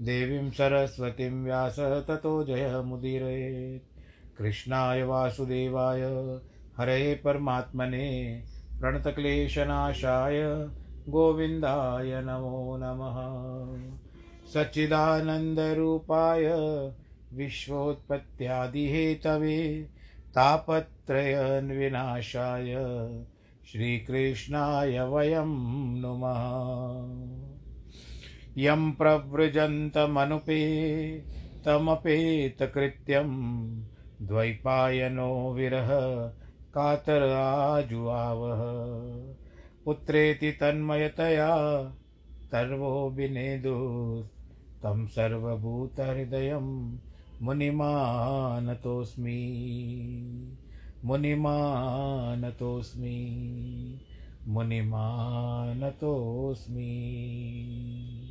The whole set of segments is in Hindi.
देवीं सरस्वतीं व्यास ततो जयमुदीरयेत् कृष्णाय वासुदेवाय, हरे परमात्मने, प्रणतक्लेशनाशाय, गोविन्दाय नमो नमः। सच्चिदानन्दरूपाय, विश्वोत्पत्त्यादिहेतवे तापत्रयविनाशाय श्रीकृष्णाय वयं नुमः। यं प्रव्रजन्तमनुपेतमपेतकृत्यं द्वैपायनो विरह कातराजुआवः पुत्रेति तन्मयतया सर्वो विनेदु तं सर्वभूतहृदयं मुनिमानतोऽस्मि। मुनिमानतोऽस्मि। मुनिमानतोऽस्मि।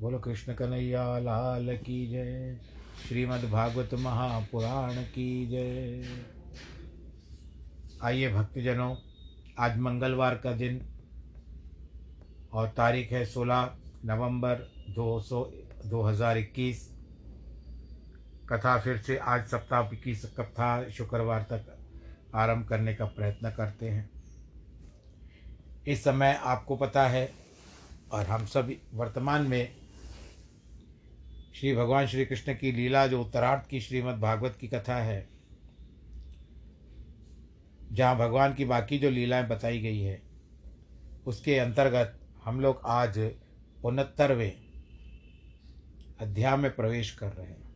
बोलो कृष्ण कन्हैया, लाल की जय। श्रीमद्भागवत महापुराण की जय। आइए भक्तजनों, आज मंगलवार का दिन और तारीख है सोलह नवंबर दो सौ, दो हज़ार इक्कीस। कथा फिर से आज सप्ताह की कथा शुक्रवार तक आरंभ करने का प्रयत्न करते हैं। इस समय आपको पता है और हम सभी वर्तमान में श्री भगवान श्री कृष्ण की लीला, जो उत्तरार्थ की श्रीमद् भागवत की कथा है, जहाँ भगवान की बाकी जो लीलाएँ बताई गई है, उसके अंतर्गत हम लोग आज उनहत्तरवें अध्याय में प्रवेश कर रहे हैं।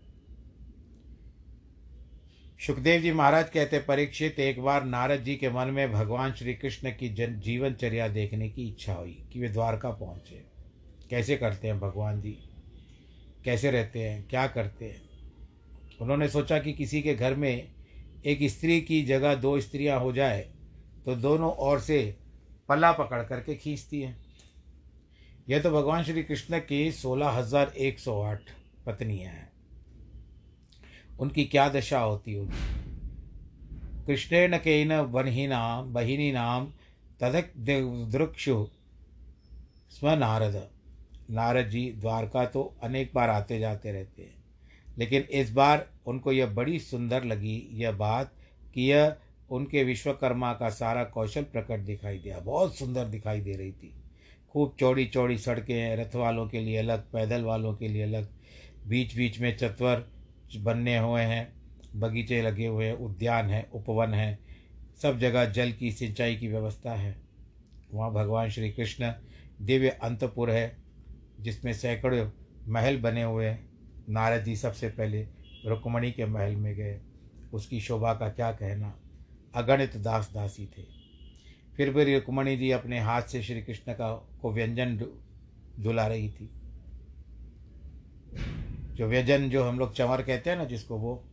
सुखदेव जी महाराज कहते, परीक्षित, एक बार नारद जी के मन में भगवान श्री कृष्ण की जन, जीवनचर्या देखने की इच्छा हुई कि वे द्वारका पहुँचे। कैसे करते हैं भगवान जी? कैसे रहते हैं, क्या करते हैं। उन्होंने सोचा कि किसी के घर में एक स्त्री की जगह दो स्त्रियाँ हो जाए तो दोनों ओर से पल्ला पकड़ करके खींचती हैं। यह तो भगवान श्री कृष्ण की सोलह हज़ार एक सौ आठ पत्नियाँ हैं। उनकी क्या दशा होती होगी? कृष्णेन केन बहिनी नाम तदक दृक्षु स्व नारद। नारद जी द्वारका तो अनेक बार आते जाते रहते हैं। लेकिन इस बार उनको यह बड़ी सुंदर लगी यह बात कि यह उनके विश्वकर्मा का सारा कौशल प्रकट दिखाई दिया। बहुत सुंदर दिखाई दे रही थी। खूब चौड़ी चौड़ी सड़कें हैं, रथ वालों के लिए अलग, पैदल वालों के लिए अलग। बीच बीच में चतवर बनने हुए हैं, बगीचे लगे हुए हैं, उद्यान है, उपवन है, सब जगह जल की सिंचाई की व्यवस्था है। वहाँ भगवान श्री कृष्ण दिव्य अंतपुर है जिसमें सैकड़ों महल बने हुए हैं। नारद जी सबसे पहले रुक्मणी के महल में गए। उसकी शोभा का क्या कहना? अगणित दास दासी थे। फिर भी रुक्मणी जी अपने हाथ से श्री कृष्ण का को व्यंजन दुला रही थी। जो व्यंजन जो हम लोग चंवर कहते हैं ना जिसको वो,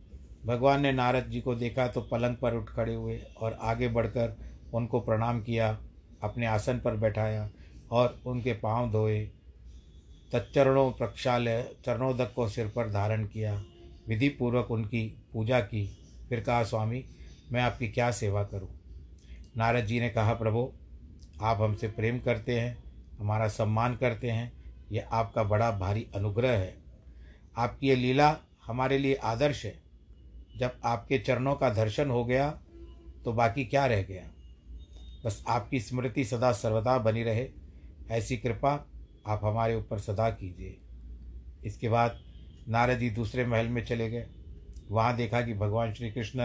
भगवान ने नारद जी को देखा तो पलंग पर उठ खड़े हुए और आगे बढ़कर उनको प्रणाम किया, अपने आसन पर बैठाया और उनके पाँव धोए। तच्चरणों प्रक्षालय चरणोदक को सिर पर धारण किया विधि पूर्वक उनकी पूजा की। फिर कहा, स्वामी, मैं आपकी क्या सेवा करूँ? नारद जी ने कहा, प्रभु, आप हमसे प्रेम करते हैं, हमारा सम्मान करते हैं यह आपका बड़ा भारी अनुग्रह है। आपकी ये लीला हमारे लिए आदर्श है। जब आपके चरणों का दर्शन हो गया तो बाकी क्या रह गया? बस आपकी स्मृति सदा सर्वदा बनी रहे। ऐसी कृपा आप हमारे ऊपर सदा कीजिए। इसके बाद नारद जी दूसरे महल में चले गए। वहाँ देखा कि भगवान श्री कृष्ण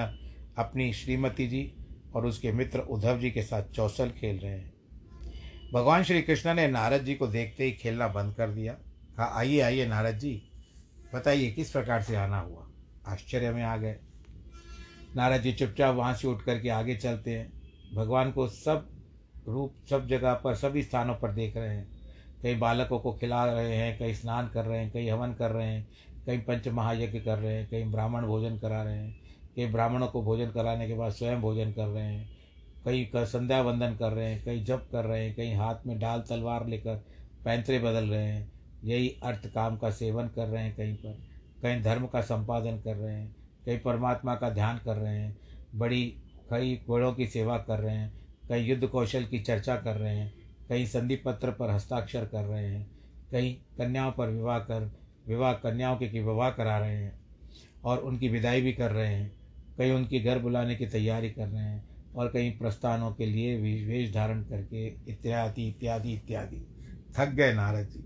अपनी श्रीमती जी और उसके मित्र उद्धव जी के साथ चौसल खेल रहे हैं। भगवान श्री कृष्ण ने नारद जी को देखते ही खेलना बंद कर दिया। कहा, आइए आइए नारद जी, बताइए किस प्रकार से आना हुआ? आश्चर्य में आ गए। नारद जी चुपचाप वहाँ से उठ करके आगे चलते हैं। भगवान को सब रूप, सब जगह पर, सभी स्थानों पर देख रहे हैं। कहीं बालकों को खिला रहे हैं कहीं स्नान कर रहे हैं कई हवन कर रहे हैं कई पंच महायज्ञ कर रहे हैं कहीं ब्राह्मण भोजन करा रहे हैं कई ब्राह्मणों को भोजन कराने के बाद स्वयं भोजन कर रहे हैं कहीं संध्या वंदन कर रहे हैं कहीं जप कर रहे हैं कहीं हाथ में डाल तलवार लेकर पैंतरे बदल रहे हैं यही अर्थ काम का सेवन कर रहे हैं कहीं पर कहीं धर्म का संपादन कर रहे हैं कई परमात्मा का ध्यान कर रहे हैं बड़ी कई बड़ों की सेवा कर रहे हैं कई युद्ध कौशल की चर्चा कर रहे हैं कहीं संधि पत्र पर हस्ताक्षर कर रहे हैं, कहीं कन्याओं पर विवाह कर, विवाह कन्याओं के विवाह करा रहे हैं और उनकी विदाई भी कर रहे हैं, कहीं उनकी घर बुलाने की तैयारी कर रहे हैं और कहीं प्रस्थानों के लिए वेश धारण करके इत्यादि इत्यादि इत्यादि। थक गए नारद जी।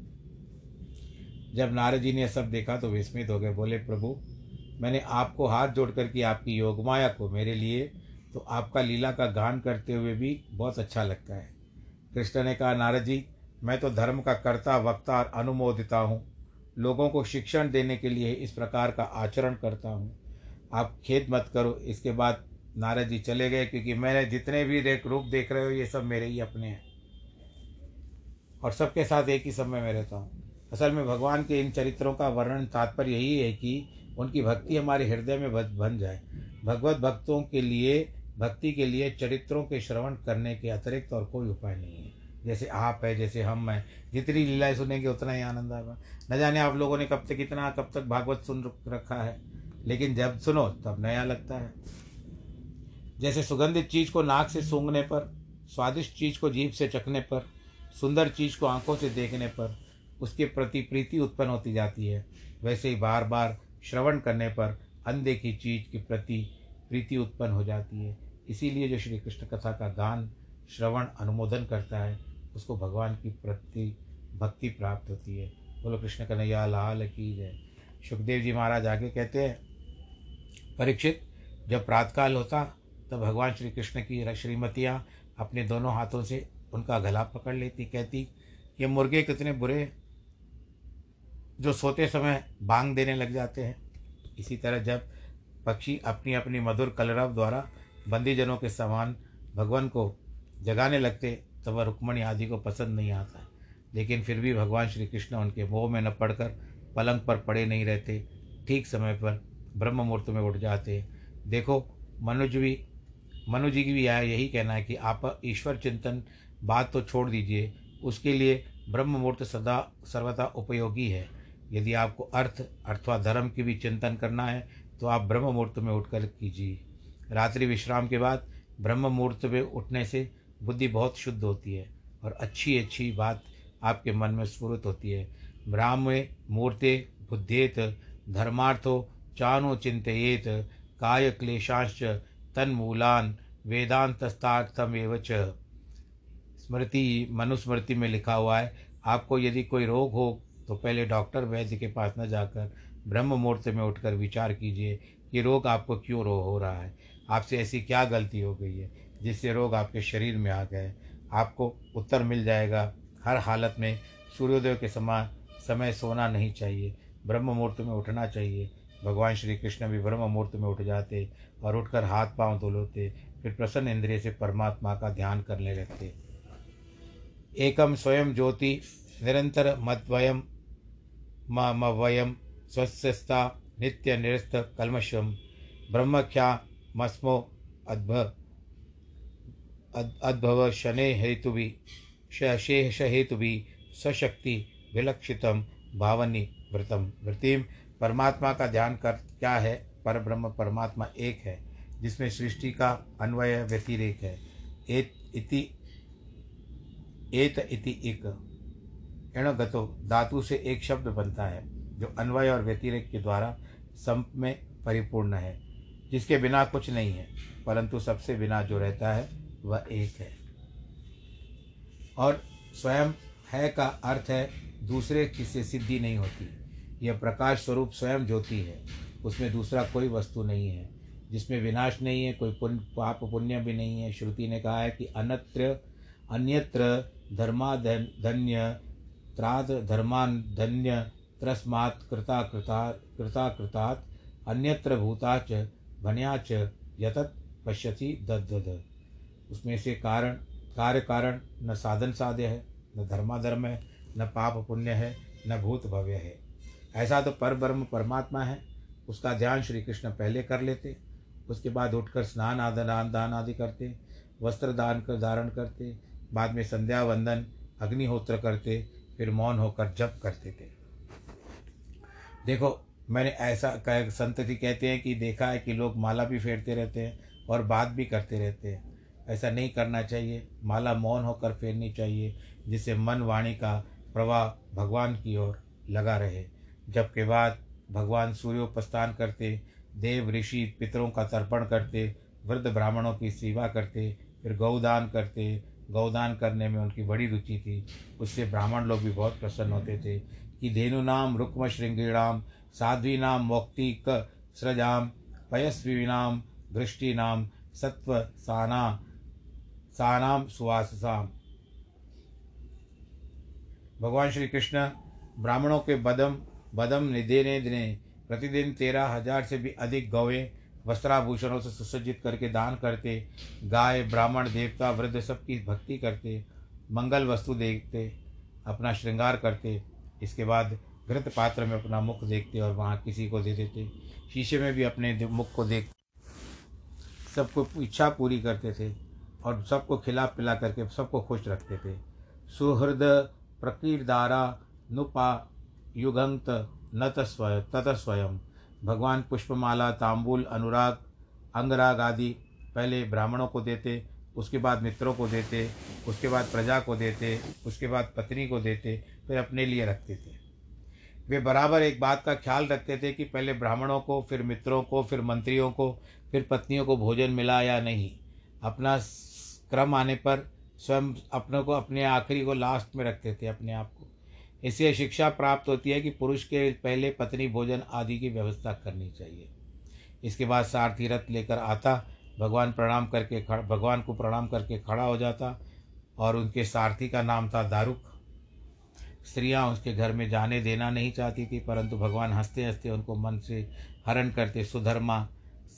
जब नारद जी ने सब देखा तो विस्मित हो गए, बोले, प्रभु, मैंने आपको हाथ जोड़ कर की आपकी योगमाया को मेरे लिए तो आपका लीला का गान करते हुए भी बहुत अच्छा लगता है। कृष्ण ने कहा, नारद जी, मैं तो धर्म का कर्ता, वक्ता और अनुमोदिता हूँ। लोगों को शिक्षण देने के लिए इस प्रकार का आचरण करता हूँ। आप खेद मत करो। इसके बाद नारद जी चले गए, क्योंकि मैंने जितने भी रेख रूप देख रहे हो, ये सब मेरे ही अपने हैं। और सबके साथ एक ही समय में रहता हूँ। असल में भगवान के इन चरित्रों का वर्णन तात्पर्य यही है कि उनकी भक्ति हमारे हृदय में बन जाए। भगवत भक्तों के लिए भक्ति के लिए चरित्रों के श्रवण करने के अतिरिक्त और कोई उपाय नहीं है। जैसे आप है, जैसे हम हैं, जितनी लीलाएँ सुनेंगे उतना ही आनंद आएगा। न जाने आप लोगों ने कब तक कितना कब तक भागवत सुन रखा है। लेकिन जब सुनो, तब नया लगता है। जैसे सुगंधित चीज़ को नाक से सूंघने पर, स्वादिष्ट चीज़ को जीभ से चखने पर, सुंदर चीज़ को आँखों से देखने पर, उसके प्रति प्रीति उत्पन्न होती जाती है, वैसे ही बार बार श्रवण करने पर अनदेखी चीज़ के प्रति प्रीति उत्पन्न हो जाती है। इसीलिए जो श्री कृष्ण कथा का गान श्रवण, अनुमोदन करता है, उसको भगवान की प्रति, भक्ति प्राप्त होती है। बोलो, कृष्ण कन्हैया, लाल की जय। सुखदेव जी महाराज आगे कहते हैं, परीक्षित, जब प्रातकाल होता, तब भगवान श्री कृष्ण की श्रीमतियाँ अपने दोनों हाथों से उनका गला पकड़ लेती, कहती, ये मुर्गे कितने बुरे जो सोते समय बांग देने लग जाते हैं। इसी तरह जब पक्षी अपनी अपनी मधुर कलरव द्वारा बंदीजनों के समान भगवान को जगाने लगते, तब वह रुक्मणी आदि को पसंद नहीं आता। लेकिन फिर भी भगवान श्री कृष्ण उनके मोह में न पड़कर पलंग पर पड़े नहीं रहते। ठीक समय पर ब्रह्म मुहूर्त में उठ जाते। देखो, मनुज भी मनु जी की भी आया यही कहना है कि आप ईश्वर चिंतन बात तो छोड़ दीजिए। उसके लिए ब्रह्म मुहूर्त सदा, सर्वथा उपयोगी है। यदि आपको अर्थ अथवा धर्म की भी चिंतन करना है तो आप ब्रह्म मुहूर्त में उठकर कीजिए। रात्रि विश्राम के बाद ब्रह्म मुहूर्त में उठने से बुद्धि बहुत शुद्ध होती है और अच्छी अच्छी बात आपके मन में स्फुरित होती है। ब्राह्म मूर्ते बुद्धेत धर्मार्थो चानो चिंतित काय क्लेशांश तन्मूलान वेदांतस्तार्थमेव च स्मृति, मनुस्मृति में लिखा हुआ है, आपको यदि कोई रोग हो तो पहले डॉक्टर वैद्य के पास न जाकर ब्रह्म मुहूर्त में उठकर विचार कीजिए कि रोग आपको क्यों रो हो रहा है। आपसे ऐसी क्या गलती हो गई है जिससे रोग आपके शरीर में आ गए? आपको उत्तर मिल जाएगा। हर हालत में सूर्योदय के समान समय सोना नहीं चाहिए। ब्रह्म मुहूर्त में उठना चाहिए। भगवान श्री कृष्ण भी ब्रह्म मुहूर्त में उठ जाते और उठकर हाथ पाँव धुलोते, फिर प्रसन्न इंद्रिय से परमात्मा का ध्यान करने लगते। एकम स्वयं ज्योति, निरंतर मद्वयम मवयम स्वस्थता नित्य निरस्त कलमशम ब्रह्मख्या मस्मो अद्भ अद्भव शने हेतु भी शेष हेतु भी सशक्ति विलक्षितम भावनी व्रतम वृतिम परमात्मा का ध्यान कर क्या है? पर ब्रह्म परमात्मा एक है, जिसमें सृष्टि का अन्वय व्यतिरेक है। एत इति एत इति एक। गतो धातु से एक शब्द बनता है, जो अन्वय और व्यतिरेक के द्वारा संप में परिपूर्ण है। जिसके बिना कुछ नहीं है, परंतु सबसे बिना जो रहता है, वह एक है। और स्वयं है का अर्थ है, दूसरे किसी सिद्धि नहीं होती। यह प्रकाश स्वरूप स्वयं ज्योति है। उसमें दूसरा कोई वस्तु नहीं है। जिसमें विनाश नहीं है, कोई पुण्य, पाप पुण्य भी नहीं है। श्रुति ने कहा है कि अन्यत्र अन्यत्र धर्माधन्य त्राद धर्मान, धन्य, त्रस्मात्, कृता कृता कृता, कृतात्, अन्यत्र भूताच भन्याच यतत पश्यति दद्वद उसमें से कारण, कार्य कारण न साधन साध्य है, न धर्माधर्म है, न पाप पुण्य है, न भूत भव्य है। ऐसा तो पर ब्रह्म परमात्मा है, उसका ध्यान श्री कृष्ण पहले कर लेते, उसके बाद उठकर स्नान आदन दान आदि करते, वस्त्र दान कर, धारण करते, बाद में संध्या वंदन, अग्निहोत्र करते, फिर मौन होकर जप करते थे। देखो मैंने ऐसा कह संतति कहते हैं कि देखा है कि लोग माला भी फेरते रहते हैं और बात भी करते रहते हैं। ऐसा नहीं करना चाहिए। माला मौन होकर फेरनी चाहिए, जिससे मन वाणी का प्रवाह भगवान की ओर लगा रहे। जब के बाद भगवान सूर्योपस्थान करते, देव ऋषि पितरों का तर्पण करते, वृद्ध ब्राह्मणों की सेवा करते, फिर गौदान करते। गौदान करने में उनकी बड़ी रुचि थी। उससे ब्राह्मण लोग भी बहुत प्रसन्न होते थे कि धेनु नाम रुक्म श्रृंगीणाम साध्वी नाम मौक्तिक सृजाम पयस्वीनाम दृष्टि नाम सत्व साना सानाम सुवासाम भगवान श्री कृष्ण ब्राह्मणों के बदम बदम निदेने दिने प्रतिदिन तेरह हज़ार से भी अधिक गौवें वस्त्राभूषणों से सुसज्जित करके दान करते, गाय, ब्राह्मण, देवता, वृद्ध सबकी भक्ति करते, मंगल वस्तु देखते, अपना श्रृंगार करते। इसके बाद घृत पात्र में अपना मुख देखते और वहाँ किसी को दे देते। शीशे में भी अपने मुख को देख सबको इच्छा पूरी करते थे और सबको खिला पिला करके सबको खुश रखते थे। सुहृद प्रकीर्दारा नुपा युगंत न स्वयं तत स्वयं। भगवान पुष्पमाला, तांबुल, अनुराग, अंगराग आदि पहले ब्राह्मणों को देते, उसके बाद मित्रों को देते, उसके बाद प्रजा को देते, उसके बाद पत्नी को देते, फिर अपने लिए रखते थे। वे बराबर एक बात का ख्याल रखते थे कि पहले ब्राह्मणों को, फिर मित्रों को, फिर मंत्रियों को, फिर पत्नियों को भोजन मिला या नहीं। अपना क्रम आने पर स्वयं अपनों को अपने आखिरी को लास्ट में रखते थे, अपने आप को। इससे शिक्षा प्राप्त होती है कि पुरुष के पहले पत्नी भोजन आदि की व्यवस्था करनी चाहिए। इसके बाद सारथी रथ लेकर आता, भगवान प्रणाम करके भगवान को प्रणाम करके खड़ा हो जाता और उनके सारथी का नाम था दारुक। स्त्रियाँ उसके घर में जाने देना नहीं चाहती थी, परंतु भगवान हँसते हँसते उनको मन से हरण करते, सुधर्मा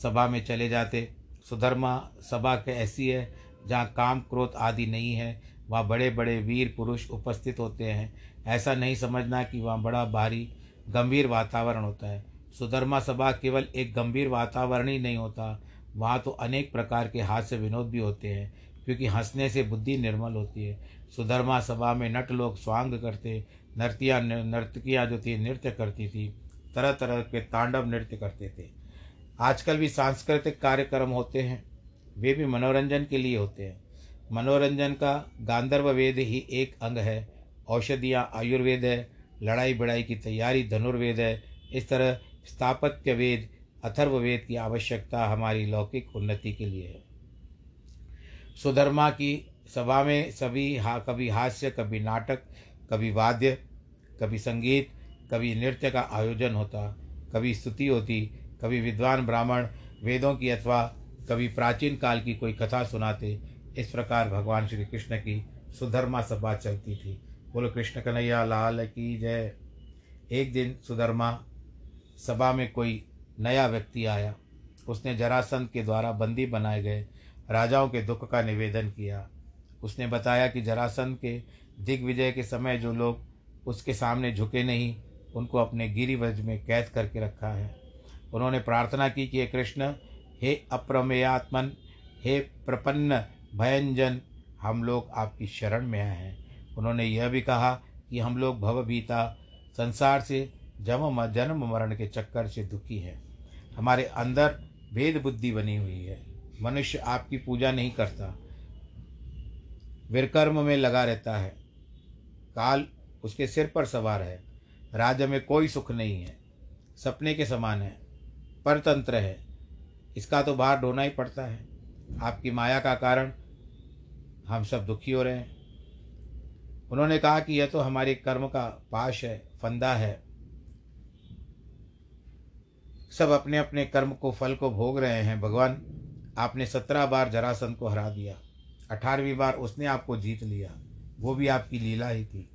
सभा में चले जाते। सुधर्मा सभा के ऐसी है जहाँ काम क्रोध आदि नहीं है, वहाँ बड़े बड़े वीर पुरुष उपस्थित होते हैं। ऐसा नहीं समझना कि वहाँ बड़ा भारी गंभीर वातावरण होता है। सुधर्मा सभा केवल एक गंभीर वातावरण ही नहीं होता, वहाँ तो अनेक प्रकार के हास्य विनोद भी होते हैं। क्योंकि हंसने से बुद्धि निर्मल होती है। सुधर्मा सभा में नट लोग स्वांग करते, नर्तियाँ नर्तकियाँ जो थी, नृत्य करती थी तरह तरह के तांडव नृत्य करते थे। आजकल भी सांस्कृतिक कार्यक्रम होते हैं, वे भी मनोरंजन के लिए होते हैं। मनोरंजन का गांधर्व वेद ही एक अंग है, औषधियाँ आयुर्वेद है लड़ाई बड़ाई की तैयारी धनुर्वेद है, इस तरह स्थापत्य वेद, अथर्व वेद की आवश्यकता हमारी लौकिक उन्नति के लिए है। सुधर्मा की सभा में सभी हा, कभी हास्य, कभी नाटक, कभी वाद्य, कभी संगीत, कभी नृत्य का आयोजन होता, कभी स्तुति होती, कभी विद्वान ब्राह्मण, वेदों की अथवा कभी प्राचीन काल की कोई कथा सुनाते, इस प्रकार भगवान श्री कृष्ण की सुधर्मा सभा चलती थी। बोलो, कृष्ण कन्हैया, लाल की जय। एक दिन सुधर्मा सभा में कोई नया व्यक्ति आया। उसने जरासंध के द्वारा बंदी बनाए गए राजाओं के दुख का निवेदन किया। उसने बताया कि जरासंध के दिग्विजय के समय जो लोग उसके सामने झुके नहीं, उनको अपने गिरिवज में कैद करके रखा है। उन्होंने प्रार्थना की कि हे कृष्ण, हे अप्रमेयात्मन, हे प्रपन्न भयंजन, हम लोग आपकी शरण में आए हैं। उन्होंने यह भी कहा कि हम लोग भवभीता संसार से जन्म जन्म मरण के चक्कर से दुखी हैं। हमारे अंदर भेद बुद्धि बनी हुई है। मनुष्य आपकी पूजा नहीं करता। विरकर्म में लगा रहता है। काल उसके सिर पर सवार है। राज्य में कोई सुख नहीं है। सपने के समान है। परतंत्र है। इसका तो बाहर ढोना ही पड़ता है। आपकी माया का कारण हम सब दुखी हो रहे हैं। उन्होंने कहा कि यह तो हमारे कर्म का पाश है, फंदा है। सब अपने अपने कर्म को, फल को भोग रहे हैं। भगवान आपने सत्रह बार जरासंध को हरा दिया। अठारहवीं बार उसने आपको जीत लिया। वो भी आपकी लीला ही थी।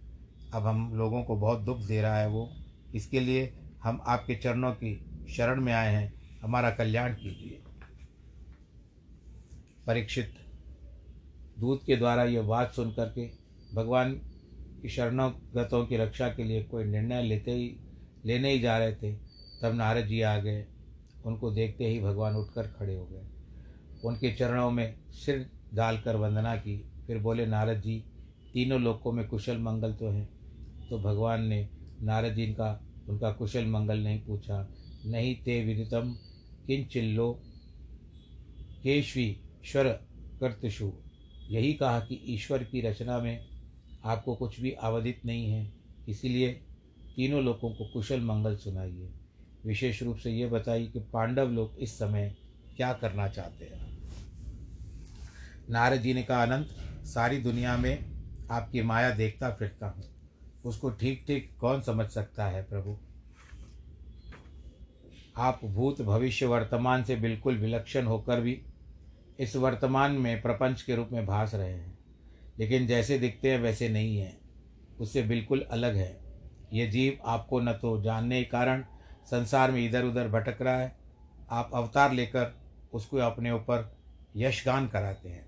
अब हम लोगों को बहुत दुख दे रहा है वो। इसके लिए हम आपके चरणों की शरण में आए हैं। हमारा कल्याण कीजिए। परीक्षित, दूत के द्वारा यह बात सुन करके भगवान की शरणोगतों की रक्षा के लिए कोई निर्णय लेते ही, लेने ही जा रहे थे, तब नारद जी आ गए। उनको देखते ही भगवान उठकर खड़े हो गए। उनके चरणों में सिर डालकर वंदना की। फिर बोले, नारद जी, तीनों लोकों में कुशल मंगल तो है। तो भगवान ने नारद जी का उनका कुशल मंगल नहीं पूछा। नहीं ते विदितम किंचिल्लो केशवीश्वर कर्तशु यही कहा कि ईश्वर की रचना में आपको कुछ भी आवधित नहीं है। इसीलिए तीनों लोगों को कुशल मंगल सुनाइए। विशेष रूप से ये बताइए कि पांडव लोग इस समय क्या करना चाहते हैं? नारद जी ने कहा, अनंत, सारी दुनिया में आपकी माया देखता फिरता हूँ। उसको ठीक ठीक कौन समझ सकता है, प्रभु? आप भूत भविष्य वर्तमान से बिल्कुल विलक्षण होकर भी इस वर्तमान में प्रपंच के रूप में भास रहे हैं। लेकिन जैसे दिखते हैं, वैसे नहीं हैं। उससे बिल्कुल अलग है। ये जीव आपको न तो जानने के कारण संसार में इधर उधर भटक रहा है। आप अवतार लेकर उसको अपने ऊपर यशगान कराते हैं।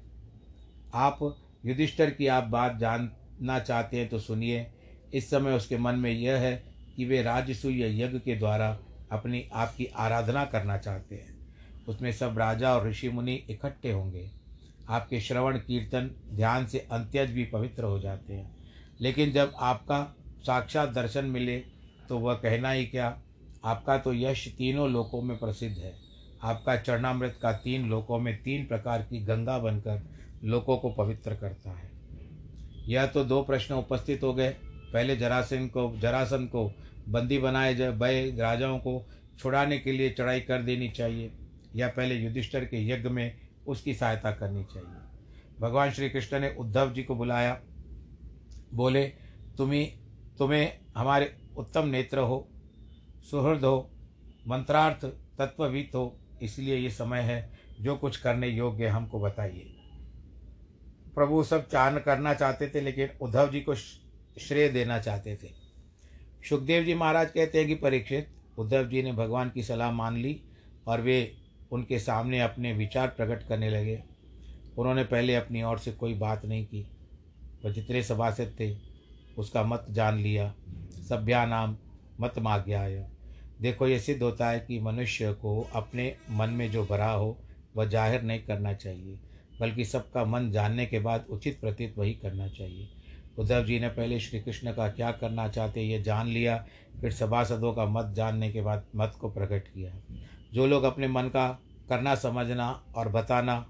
आप युधिष्ठर की आप बात जानना चाहते हैं तो सुनिए। इस समय उसके मन में यह है कि वे राजसूय यज्ञ के द्वारा अपनी आपकी आराधना करना चाहते हैं। उसमें सब राजा और ऋषि मुनि इकट्ठे होंगे। आपके श्रवण कीर्तन ध्यान से अंत्यज भी पवित्र हो जाते हैं। लेकिन जब आपका साक्षात दर्शन मिले तो वह कहना ही क्या, आपका तो यश तीनों लोकों में प्रसिद्ध है। आपका चरणामृत का तीन लोकों में तीन प्रकार की गंगा बनकर लोगों को पवित्र करता है। यह तो दो प्रश्न उपस्थित हो गए। पहले जरासन को जरासन को बंदी बनाए जा भय राजाओं को छुड़ाने के लिए चढ़ाई कर देनी चाहिए, या पहले युधिष्ठर के यज्ञ में उसकी सहायता करनी चाहिए। भगवान श्री कृष्ण ने उद्धव जी को बुलाया। बोले, तुम्हें तुम्हें हमारे उत्तम नेत्र हो, सुहृद हो, मंत्रार्थ तत्ववित हो इसलिए ये समय है, जो कुछ करने योग्य हमको बताइए। प्रभु सब चान करना चाहते थे, लेकिन उद्धव जी को श्रेय देना चाहते थे। सुखदेव जी महाराज कहते हैं कि परीक्षित, उद्धव जी ने भगवान की सलाह मान ली, और वे उनके सामने अपने विचार प्रकट करने लगे। उन्होंने पहले अपनी ओर से कोई बात नहीं की वह जितने सभासद थे, उसका मत जान लिया। सभ्या नाम मत माज्ञाय देखो, ये सिद्ध होता है कि मनुष्य को अपने मन में जो भरा हो, वह ज़ाहिर नहीं करना चाहिए, बल्कि सबका मन जानने के बाद उचित प्रतीत वही करना चाहिए। उद्धव जी ने पहले श्री कृष्ण का क्या करना चाहते, ये जान लिया, फिर सभासदों का मत जानने के बाद मत को प्रकट किया। जो लोग अपने मन का करना, समझना और बताना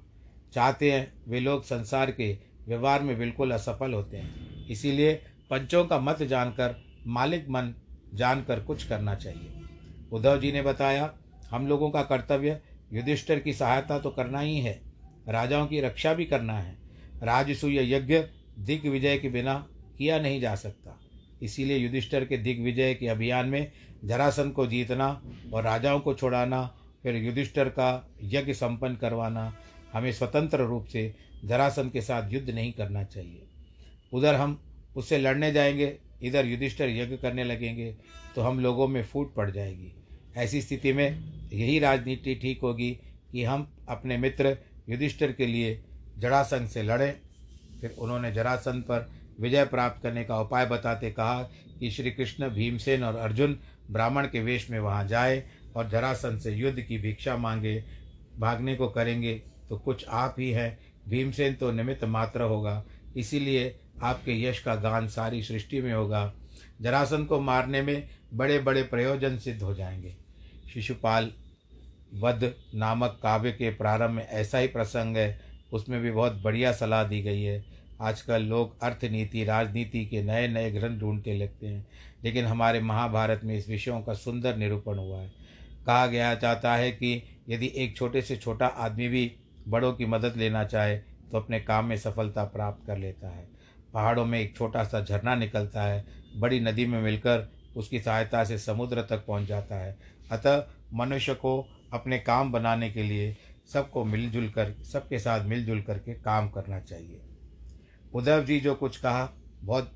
चाहते हैं, वे लोग संसार के व्यवहार में बिल्कुल असफल होते हैं। इसीलिए पंचों का मत जानकर, मालिक मन जानकर कुछ करना चाहिए। उद्धव जी ने बताया, हम लोगों का कर्तव्य युधिष्ठर की सहायता तो करना ही है, राजाओं की रक्षा भी करना है। राजसूय यज्ञ दिग्विजय के बिना किया नहीं जा सकता। इसीलिए युधिष्ठर के दिग्विजय के अभियान में जरासन को जीतना और राजाओं को छोड़ाना, फिर युधिष्ठर का यज्ञ संपन्न करवाना, हमें स्वतंत्र रूप से जरासन के साथ युद्ध नहीं करना चाहिए। उधर हम उससे लड़ने जाएँगे, इधर युधिष्ठर यज्ञ करने लगेंगे तो हम लोगों में फूट पड़ जाएगी। ऐसी स्थिति में यही राजनीति ठीक होगी कि हम अपने मित्र युधिष्ठिर के लिए जरासंध से लड़ें। फिर उन्होंने जरासंध पर विजय प्राप्त करने का उपाय बताते कहा कि श्री कृष्ण भीमसेन और अर्जुन ब्राह्मण के वेश में वहाँ जाए और जरासंध से युद्ध की भिक्षा मांगे, भागने को करेंगे। तो कुछ आप ही हैं। भीमसेन तो निमित्त मात्र होगा। इसीलिए आपके यश का गान सारी सृष्टि में होगा। जरासन को मारने में बड़े बड़े प्रयोजन सिद्ध हो जाएँगे। शिशुपाल वध नामक काव्य के प्रारंभ में ऐसा ही प्रसंग है, उसमें भी बहुत बढ़िया सलाह दी गई है। आजकल लोग अर्थनीति, राजनीति के नए नए ग्रंथ ढूंढते लगते हैं, लेकिन हमारे महाभारत में इस विषयों का सुंदर निरूपण हुआ है। कहा गया जाता है कि यदि एक छोटे से छोटा आदमी भी बड़ों की मदद लेना चाहे तो अपने काम में सफलता प्राप्त कर लेता है। पहाड़ों में एक छोटा सा झरना निकलता है, बड़ी नदी में मिलकर उसकी सहायता से समुद्र तक पहुँच जाता है। अतः मनुष्य को अपने काम बनाने के लिए सबको मिलजुल कर, सबके साथ मिलजुल करके काम करना चाहिए। उद्धव जी जो कुछ कहा, बहुत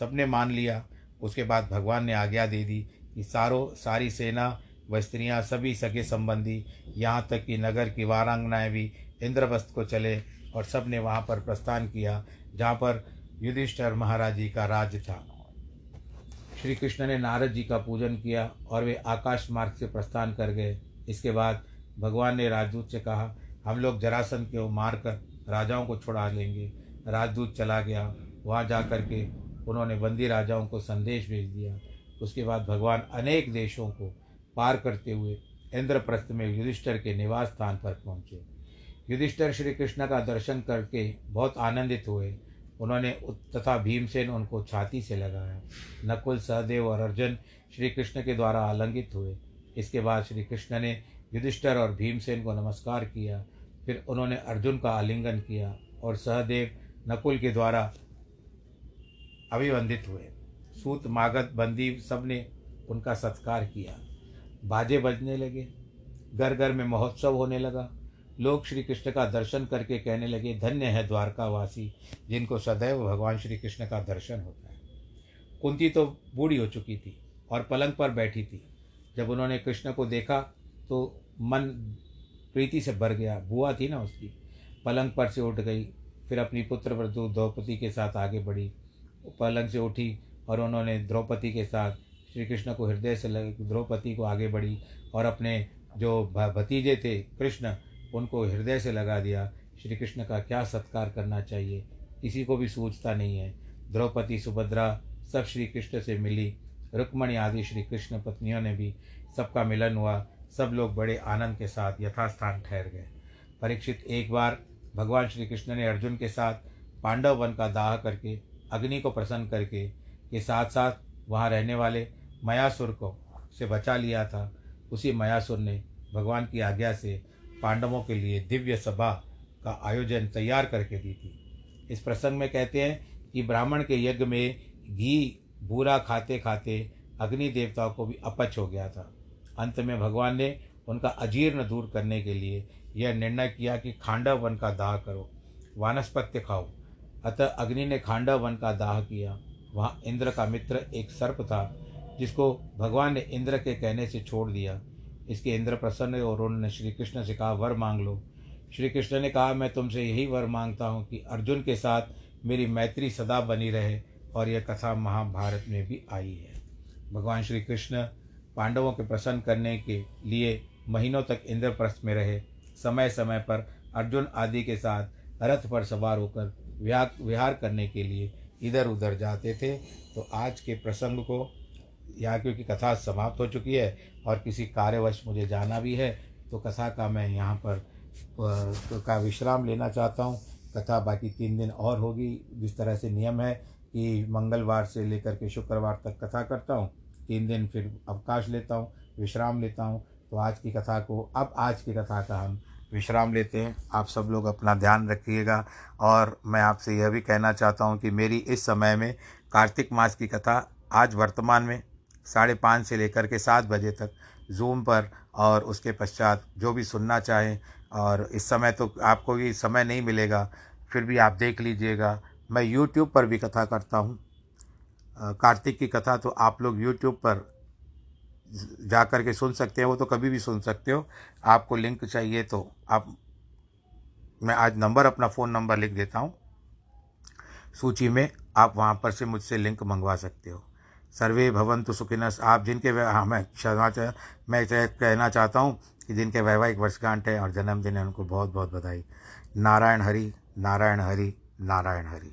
सबने मान लिया। उसके बाद भगवान ने आज्ञा दे दी कि सारों, सारी सेना व स्त्रियाँ, सभी सगे संबंधी, यहाँ तक कि नगर की वारांगनाएँ भी इंद्रवस्त को चले और सबने वहाँ पर प्रस्थान किया, जहाँ पर युधिष्ठर महाराज जी का राज्य था। श्री कृष्ण ने नारद जी का पूजन किया और वे आकाश मार्ग से प्रस्थान कर गए। इसके बाद भगवान ने राजदूत से कहा, हम लोग जरासन को मारकर राजाओं को छुड़ा लेंगे राजदूत चला गया। वहाँ जा कर के उन्होंने बंदी राजाओं को संदेश भेज दिया। उसके बाद भगवान अनेक देशों को पार करते हुए इंद्रप्रस्थ में युधिष्ठर के निवास स्थान पर पहुँचे। युधिष्ठर श्री कृष्ण का दर्शन करके बहुत आनंदित हुए। उन्होंने तथा भीमसेन उनको छाती से लगाया। नकुल, सहदेव और अर्जुन श्री कृष्ण के द्वारा आलंगित हुए। इसके बाद श्री कृष्ण ने युधिष्ठर और भीमसेन को नमस्कार किया। फिर उन्होंने अर्जुन का आलिंगन किया और सहदेव नकुल के द्वारा अभिवंदित हुए। सूत मागत बंदी सबने उनका सत्कार किया। बाजे बजने लगे। घर घर में महोत्सव होने लगा। लोग श्री कृष्ण का दर्शन करके कहने लगे, धन्य है द्वारकावासी जिनको सदैव भगवान श्री कृष्ण का दर्शन होता है। कुंती तो बूढ़ी हो चुकी थी और पलंग पर बैठी थी। जब उन्होंने कृष्ण को देखा तो मन प्रीति से भर गया। बुआ थी ना उसकी। पलंग पर से उठ गई, फिर अपनी पुत्र वधु द्रौपदी के साथ आगे बढ़ी। पलंग से उठी और उन्होंने द्रौपदी के साथ श्री कृष्ण को हृदय से लग द्रौपदी को आगे बढ़ी और अपने जो भतीजे थे कृष्ण उनको हृदय से लगा दिया, श्री कृष्ण का क्या सत्कार करना चाहिए? किसी को भी सूझता नहीं है। द्रौपदी, सुभद्रा सब श्री कृष्ण से मिली। रुक्मणी आदि श्री कृष्ण पत्नियों ने भी सबका मिलन हुआ। सब लोग बड़े आनंद के साथ यथास्थान ठहर गए। परीक्षित एक बार भगवान श्री कृष्ण ने अर्जुन के साथ पांडव वन का दाह करके, अग्नि को प्रसन्न करके, के साथ साथ वहाँ रहने वाले मयासुर को से बचा लिया था। उसी मयासुर ने भगवान की आज्ञा से पांडवों के लिए दिव्य सभा का आयोजन तैयार करके दी थी। इस प्रसंग में कहते हैं कि ब्राह्मण के यज्ञ में घी बूरा खाते खाते अग्नि देवताओं को भी अपच हो गया था। अंत में भगवान ने उनका अजीर्ण दूर करने के लिए यह निर्णय किया कि खांडव वन का दाह करो वानस्पत्य खाओ अतः अग्नि ने खांडव वन का दाह किया। वहाँ इंद्र का मित्र एक सर्प था, जिसको भगवान ने इंद्र के कहने से छोड़ दिया। इसके इंद्र प्रसन्न और उन्होंने श्री कृष्ण से कहा, वर मांग लो। श्री कृष्ण ने कहा, मैं तुमसे यही वर माँगता हूँ कि अर्जुन के साथ मेरी मैत्री सदा बनी रहे और यह कथा महाभारत में भी आई है। भगवान श्री कृष्ण पांडवों के प्रसन्न करने के लिए महीनों तक इंद्रप्रस्थ में रहे। समय समय पर अर्जुन आदि के साथ रथ पर सवार होकर विहार विहार करने के लिए इधर उधर जाते थे। तो आज के प्रसंग को यहाँ क्योंकि कथा समाप्त हो चुकी है और किसी कार्यवश मुझे जाना भी है तो कथा का मैं यहाँ पर का विश्राम लेना चाहता हूँ। कथा बाकी तीन दिन और होगी, जिस तरह से नियम है कि मंगलवार से लेकर के शुक्रवार तक कथा करता हूँ। तीन दिन फिर अवकाश लेता हूँ, विश्राम लेता हूँ। तो आज की कथा को, अब आज की कथा का हम विश्राम लेते हैं। आप सब लोग अपना ध्यान रखिएगा। और मैं आपसे यह भी कहना चाहता हूँ कि मेरी इस समय में कार्तिक मास की कथा आज वर्तमान में साढ़े पाँच से लेकर के सात बजे तक जूम पर और उसके पश्चात जो भी सुनना चाहें, और इस समय तो आपको भी समय नहीं मिलेगा, फिर भी आप देख लीजिएगा। मैं यूट्यूब पर भी कथा करता हूँ। कार्तिक की कथा तो आप लोग यूट्यूब पर जा कर के सुन सकते हैं, वो तो कभी भी सुन सकते हो। आपको लिंक चाहिए तो आप, मैं आज नंबर अपना फ़ोन नंबर लिख देता हूँ। सूची में आप वहाँ पर से मुझसे लिंक मंगवा सकते हो। सर्वे भवंतु सुखिन। आप जिनके हाँ मैं क्षमा मैं कहना चाहता हूँ कि जिनके वैवाहिक वर्षगांठ है और जन्मदिन है, उनको बहुत बहुत बधाई। नारायण हरि नारायण हरि नारायण हरि।